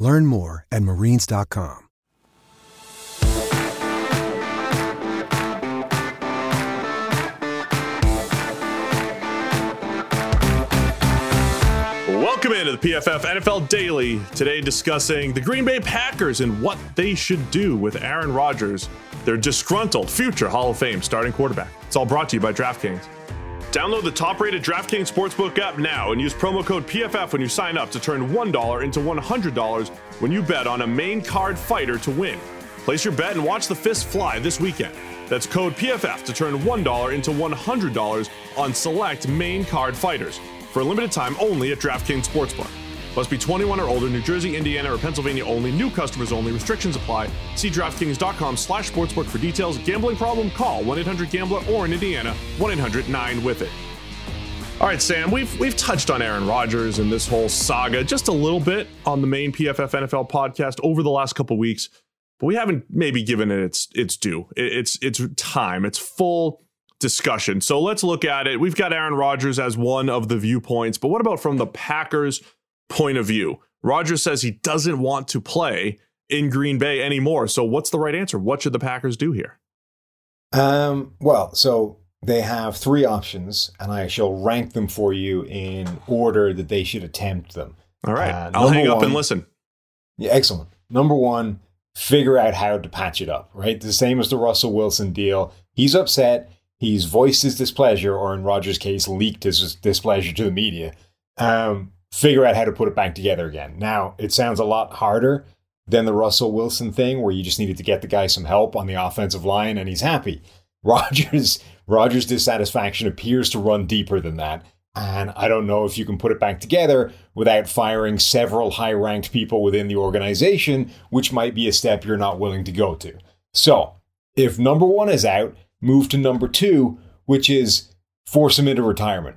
Learn more at marines.com. Welcome into the PFF NFL Daily. Today, discussing the Green Bay Packers and what they should do with Aaron Rodgers, their disgruntled future Hall of Fame starting quarterback. It's all brought to you by DraftKings. Download the top rated DraftKings Sportsbook app now and use promo code PFF when you sign up to turn $1 into $100 when you bet on a main card fighter to win. Place your bet and watch the fist fly this weekend. That's code PFF to turn $1 into $100 on select main card fighters for a limited time only at DraftKings Sportsbook. Must be 21 or older, New Jersey, Indiana, or Pennsylvania only. New customers only. Restrictions apply. See DraftKings.com slash sportsbook for details. Gambling problem? Call 1-800-GAMBLER or in Indiana, 1-800-9-WITH-IT. All right, Sam, we've we've touched on Aaron Rodgers and this whole saga just a little bit on the main PFF NFL podcast over the last couple weeks, but we haven't maybe given it its its due. It's it's time. It's full discussion. So let's look at it. We've got Aaron Rodgers as one of the viewpoints, but what about from the Packers' point of view? Rodgers says he doesn't want to play in Green Bay anymore. So what's the right answer? What should the Packers do here? Um, well, so they have three options, and I shall rank them for you in order that they should attempt them. All right. Uh, I'll hang up one, and listen. Yeah, excellent. Number one, figure out how to patch it up, right? The same as the Russell Wilson deal. He's upset. He's voiced his displeasure, or in Rodgers' case, leaked his displeasure to the media. Um, figure out how to put it back together again. Now, it sounds a lot harder than the Russell Wilson thing, where you just needed to get the guy some help on the offensive line, and he's happy. Rodgers Rodgers' dissatisfaction appears to run deeper than that. And I don't know if you can put it back together without firing several high ranked people within the organization, which might be a step you're not willing to go to. So, if number one is out, move to number two, which is force him into retirement.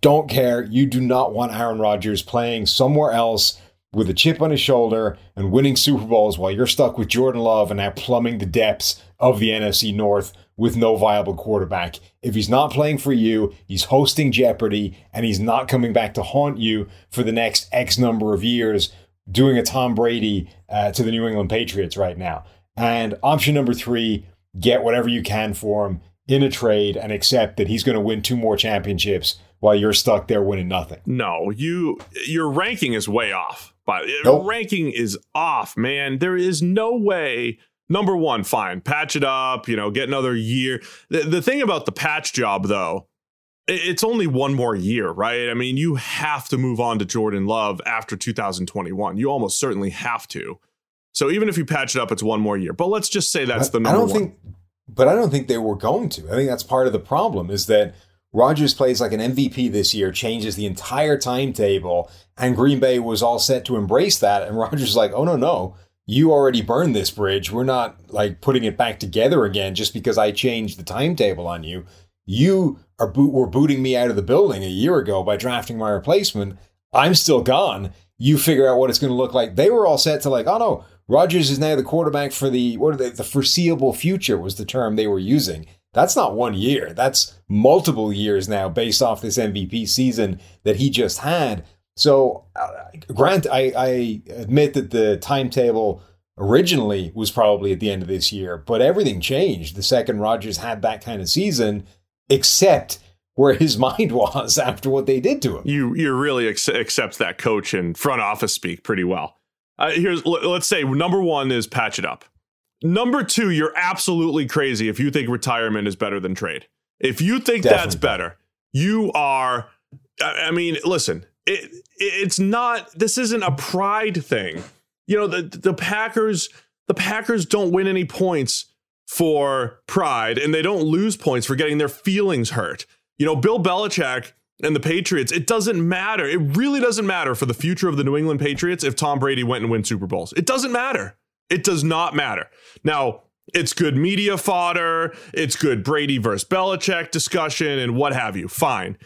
Don't care. You do not want Aaron Rodgers playing somewhere else with a chip on his shoulder and winning Super Bowls while you're stuck with Jordan Love and now plumbing the depths of the NFC North with no viable quarterback. If he's not playing for you, he's hosting Jeopardy and he's not coming back to haunt you for the next X number of years, doing a Tom Brady uh, to the New England Patriots right now. And option number three, get whatever you can for him in a trade and accept that he's going to win two more championships while you're stuck there winning nothing. No, you your ranking is way off. But uh, nope. ranking is off, man. There is no way Number one, fine, patch it up, you know, get another year. The, the thing about the patch job, though, it's only one more year, right? I mean, you have to move on to Jordan Love after 2021. You almost certainly have to. So even if you patch it up, it's one more year. But let's just say that's the number I don't one. Think, but I don't think they were going to. I think that's part of the problem is that Rodgers plays like an MVP this year, changes the entire timetable, and Green Bay was all set to embrace that. And Rodgers is like, oh, no, no you already burned this bridge. We're not like putting it back together again just because I changed the timetable on you. You are boot were booting me out of the building a year ago by drafting my replacement. I'm still gone. You figure out what it's going to look like. They were all set to like, oh no, Rodgers is now the quarterback for the what are they, the foreseeable future was the term they were using. That's not one year. That's multiple years now based off this MVP season that he just had. So, uh, Grant, I, I admit that the timetable originally was probably at the end of this year, but everything changed the second Rodgers had that kind of season, except where his mind was after what they did to him. You you really ex- accept that coach and front office speak pretty well. Uh, here's let's say number one is patch it up. Number two, you're absolutely crazy if you think retirement is better than trade. If you think Definitely. that's better, you are. I mean, listen, it, it's not this isn't a pride thing. You know, the the Packers the Packers don't win any points for pride and they don't lose points for getting their feelings hurt. You know, Bill Belichick and the Patriots, it doesn't matter. It really doesn't matter for the future of the New England Patriots if Tom Brady went and win Super Bowls. It doesn't matter. It does not matter. Now, it's good media fodder, it's good Brady versus Belichick discussion, and what have you. Fine.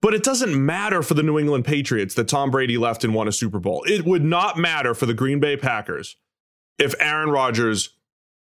But it doesn't matter for the New England Patriots that Tom Brady left and won a Super Bowl. It would not matter for the Green Bay Packers if Aaron Rodgers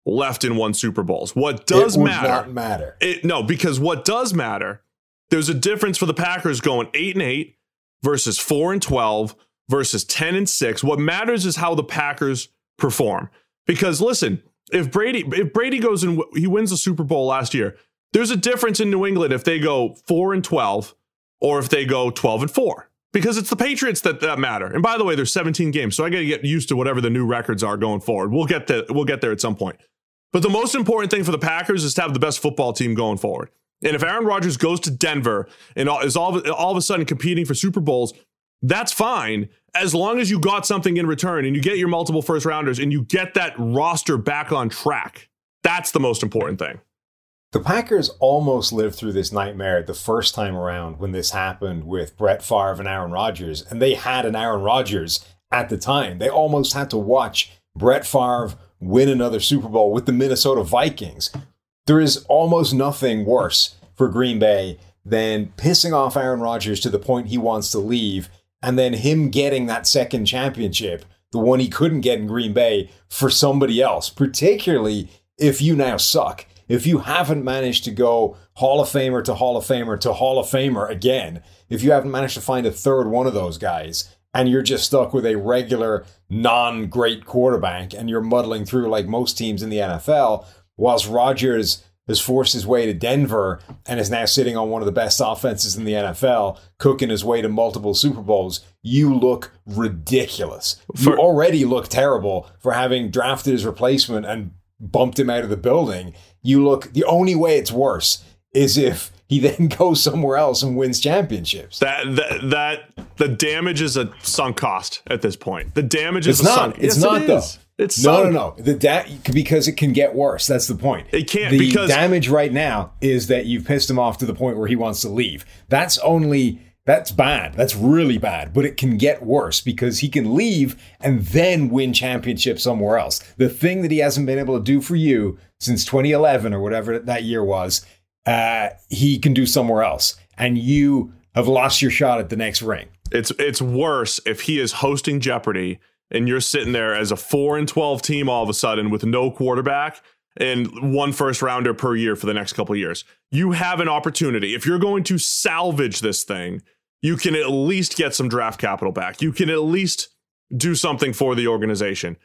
left and won Super Bowls. What does it matter? Not matter. It, no, because what does matter? There's a difference for the Packers going eight and eight versus four and twelve versus ten and six. What matters is how the Packers perform. Because listen, if Brady if Brady goes and he wins the Super Bowl last year, there's a difference in New England if they go four and twelve or if they go 12 and 4 because it's the Patriots that, that matter. And by the way, there's 17 games, so I got to get used to whatever the new records are going forward. We'll get to, we'll get there at some point. But the most important thing for the Packers is to have the best football team going forward. And if Aaron Rodgers goes to Denver and is all, all of a sudden competing for Super Bowls, that's fine as long as you got something in return and you get your multiple first rounders and you get that roster back on track. That's the most important thing. The Packers almost lived through this nightmare the first time around when this happened with Brett Favre and Aaron Rodgers, and they had an Aaron Rodgers at the time. They almost had to watch Brett Favre win another Super Bowl with the Minnesota Vikings. There is almost nothing worse for Green Bay than pissing off Aaron Rodgers to the point he wants to leave, and then him getting that second championship, the one he couldn't get in Green Bay, for somebody else, particularly if you now suck. If you haven't managed to go Hall of Famer to Hall of Famer to Hall of Famer again, if you haven't managed to find a third one of those guys, and you're just stuck with a regular non great quarterback and you're muddling through like most teams in the NFL, whilst Rodgers has forced his way to Denver and is now sitting on one of the best offenses in the NFL, cooking his way to multiple Super Bowls, you look ridiculous. For- you already look terrible for having drafted his replacement and bumped him out of the building you look the only way it's worse is if he then goes somewhere else and wins championships. That that, that the damage is a sunk cost at this point. The damage is it's not. Sunk, it's yes, not it though. Is. It's no, sunk. no, no. The da- because it can get worse. That's the point. It can't the because damage right now is that you've pissed him off to the point where he wants to leave. That's only that's bad. That's really bad. But it can get worse because he can leave and then win championships somewhere else. The thing that he hasn't been able to do for you since 2011 or whatever that year was, uh, he can do somewhere else. And you have lost your shot at the next ring. It's it's worse if he is hosting Jeopardy and you're sitting there as a four and twelve team all of a sudden with no quarterback and one first rounder per year for the next couple years. You have an opportunity. If you're going to salvage this thing, you can at least get some draft capital back. You can at least do something for the organization.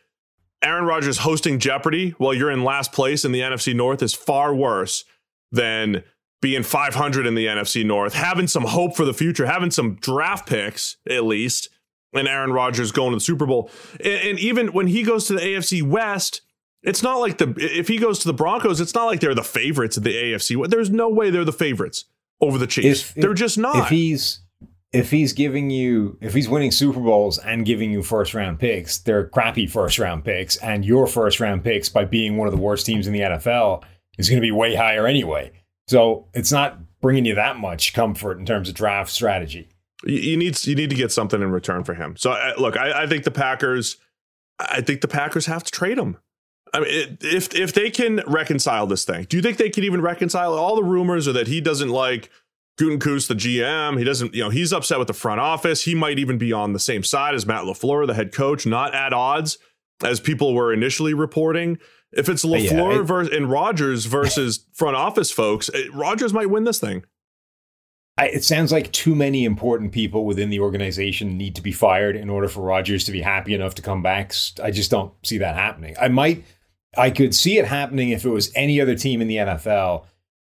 Aaron Rodgers hosting Jeopardy while you're in last place in the NFC North is far worse than being 500 in the NFC North, having some hope for the future, having some draft picks at least, and Aaron Rodgers going to the Super Bowl. And, and even when he goes to the AFC West, it's not like the if he goes to the Broncos, it's not like they're the favorites of the AFC. There's no way they're the favorites over the Chiefs. If, they're just not. If he's if he's giving you if he's winning Super Bowls and giving you first round picks, they're crappy first round picks, and your first round picks by being one of the worst teams in the NFL is going to be way higher anyway. So it's not bringing you that much comfort in terms of draft strategy. You need you need to get something in return for him. So uh, look, I, I think the Packers, I think the Packers have to trade him. I mean, if if they can reconcile this thing, do you think they can even reconcile? All the rumors are that he doesn't like Gutekunst, the GM, he doesn't, you know, he's upset with the front office. He might even be on the same side as Matt LaFleur, the head coach, not at odds as people were initially reporting. If it's LaFleur yeah, it, versus, and Rodgers versus front office folks, Rodgers might win this thing. I, it sounds like too many important people within the organization need to be fired in order for Rodgers to be happy enough to come back. I just don't see that happening. I might, I could see it happening if it was any other team in the NFL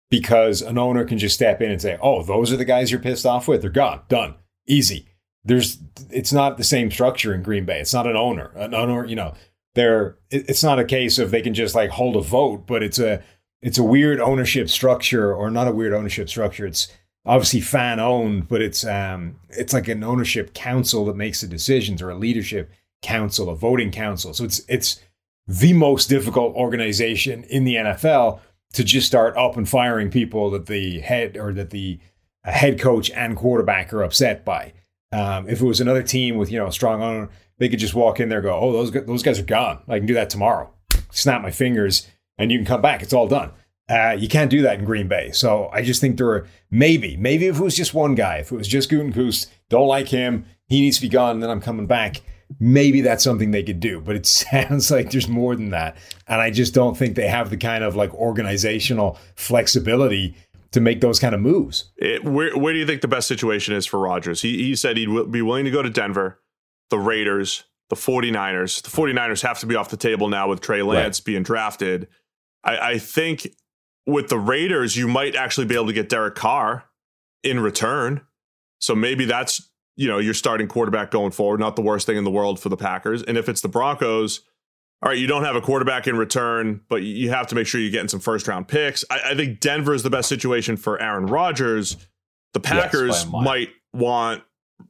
because an owner can just step in and say, "Oh, those are the guys you're pissed off with. They're gone, done, easy." There's, it's not the same structure in Green Bay. It's not an owner, an owner. You know, they're. It's not a case of they can just like hold a vote, but it's a, it's a weird ownership structure, or not a weird ownership structure. It's obviously fan owned, but it's, um, it's like an ownership council that makes the decisions, or a leadership council, a voting council. So it's, it's the most difficult organization in the NFL to just start up and firing people that the head or that the head coach and quarterback are upset by. Um, if it was another team with you know a strong owner, they could just walk in there, go, oh, those those guys are gone. I can do that tomorrow. Snap my fingers, and you can come back. It's all done. Uh, you can't do that in Green Bay. So I just think there are maybe, maybe if it was just one guy, if it was just Gutekunst, don't like him, he needs to be gone, and then I'm coming back. Maybe that's something they could do, but it sounds like there's more than that. And I just don't think they have the kind of like organizational flexibility to make those kind of moves. It, where, where do you think the best situation is for Rodgers? He, he said he'd be willing to go to Denver, the Raiders, the 49ers. The 49ers have to be off the table now with Trey Lance right. being drafted. I, I think with the Raiders, you might actually be able to get Derek Carr in return. So maybe that's you know your starting quarterback going forward. Not the worst thing in the world for the Packers. And if it's the Broncos, all right, you don't have a quarterback in return, but you have to make sure you're getting some first round picks. I, I think Denver is the best situation for Aaron Rodgers. The Packers yes, might want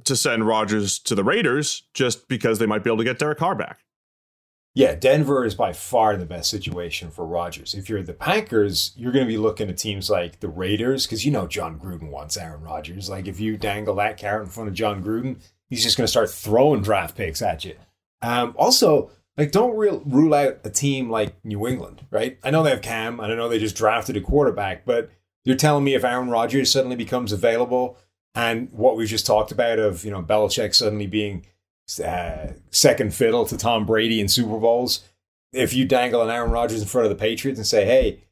to send Rodgers to the Raiders just because they might be able to get Derek Carr back. Yeah, Denver is by far the best situation for Rodgers. If you're the Packers, you're going to be looking at teams like the Raiders because you know Jon Gruden wants Aaron Rodgers. Like if you dangle that carrot in front of Jon Gruden, he's just going to start throwing draft picks at you. Um, also, like don't real, rule out a team like New England, right? I know they have Cam, and I know they just drafted a quarterback, but you're telling me if Aaron Rodgers suddenly becomes available, and what we've just talked about of you know Belichick suddenly being uh, second fiddle to Tom Brady in Super Bowls. If you dangle an Aaron Rodgers in front of the Patriots and say, "Hey,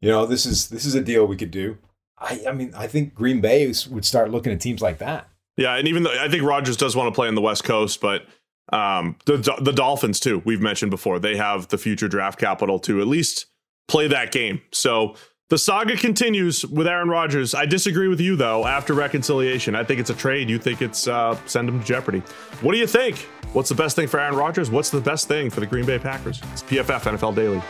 you know this is this is a deal we could do," I, I mean, I think Green Bay would start looking at teams like that. Yeah, and even though I think Rodgers does want to play on the West Coast, but um, the the Dolphins too. We've mentioned before they have the future draft capital to at least play that game. So the saga continues with Aaron Rodgers. I disagree with you though. After reconciliation, I think it's a trade. You think it's uh, send him to jeopardy. What do you think? What's the best thing for Aaron Rodgers? What's the best thing for the Green Bay Packers? It's PFF NFL Daily.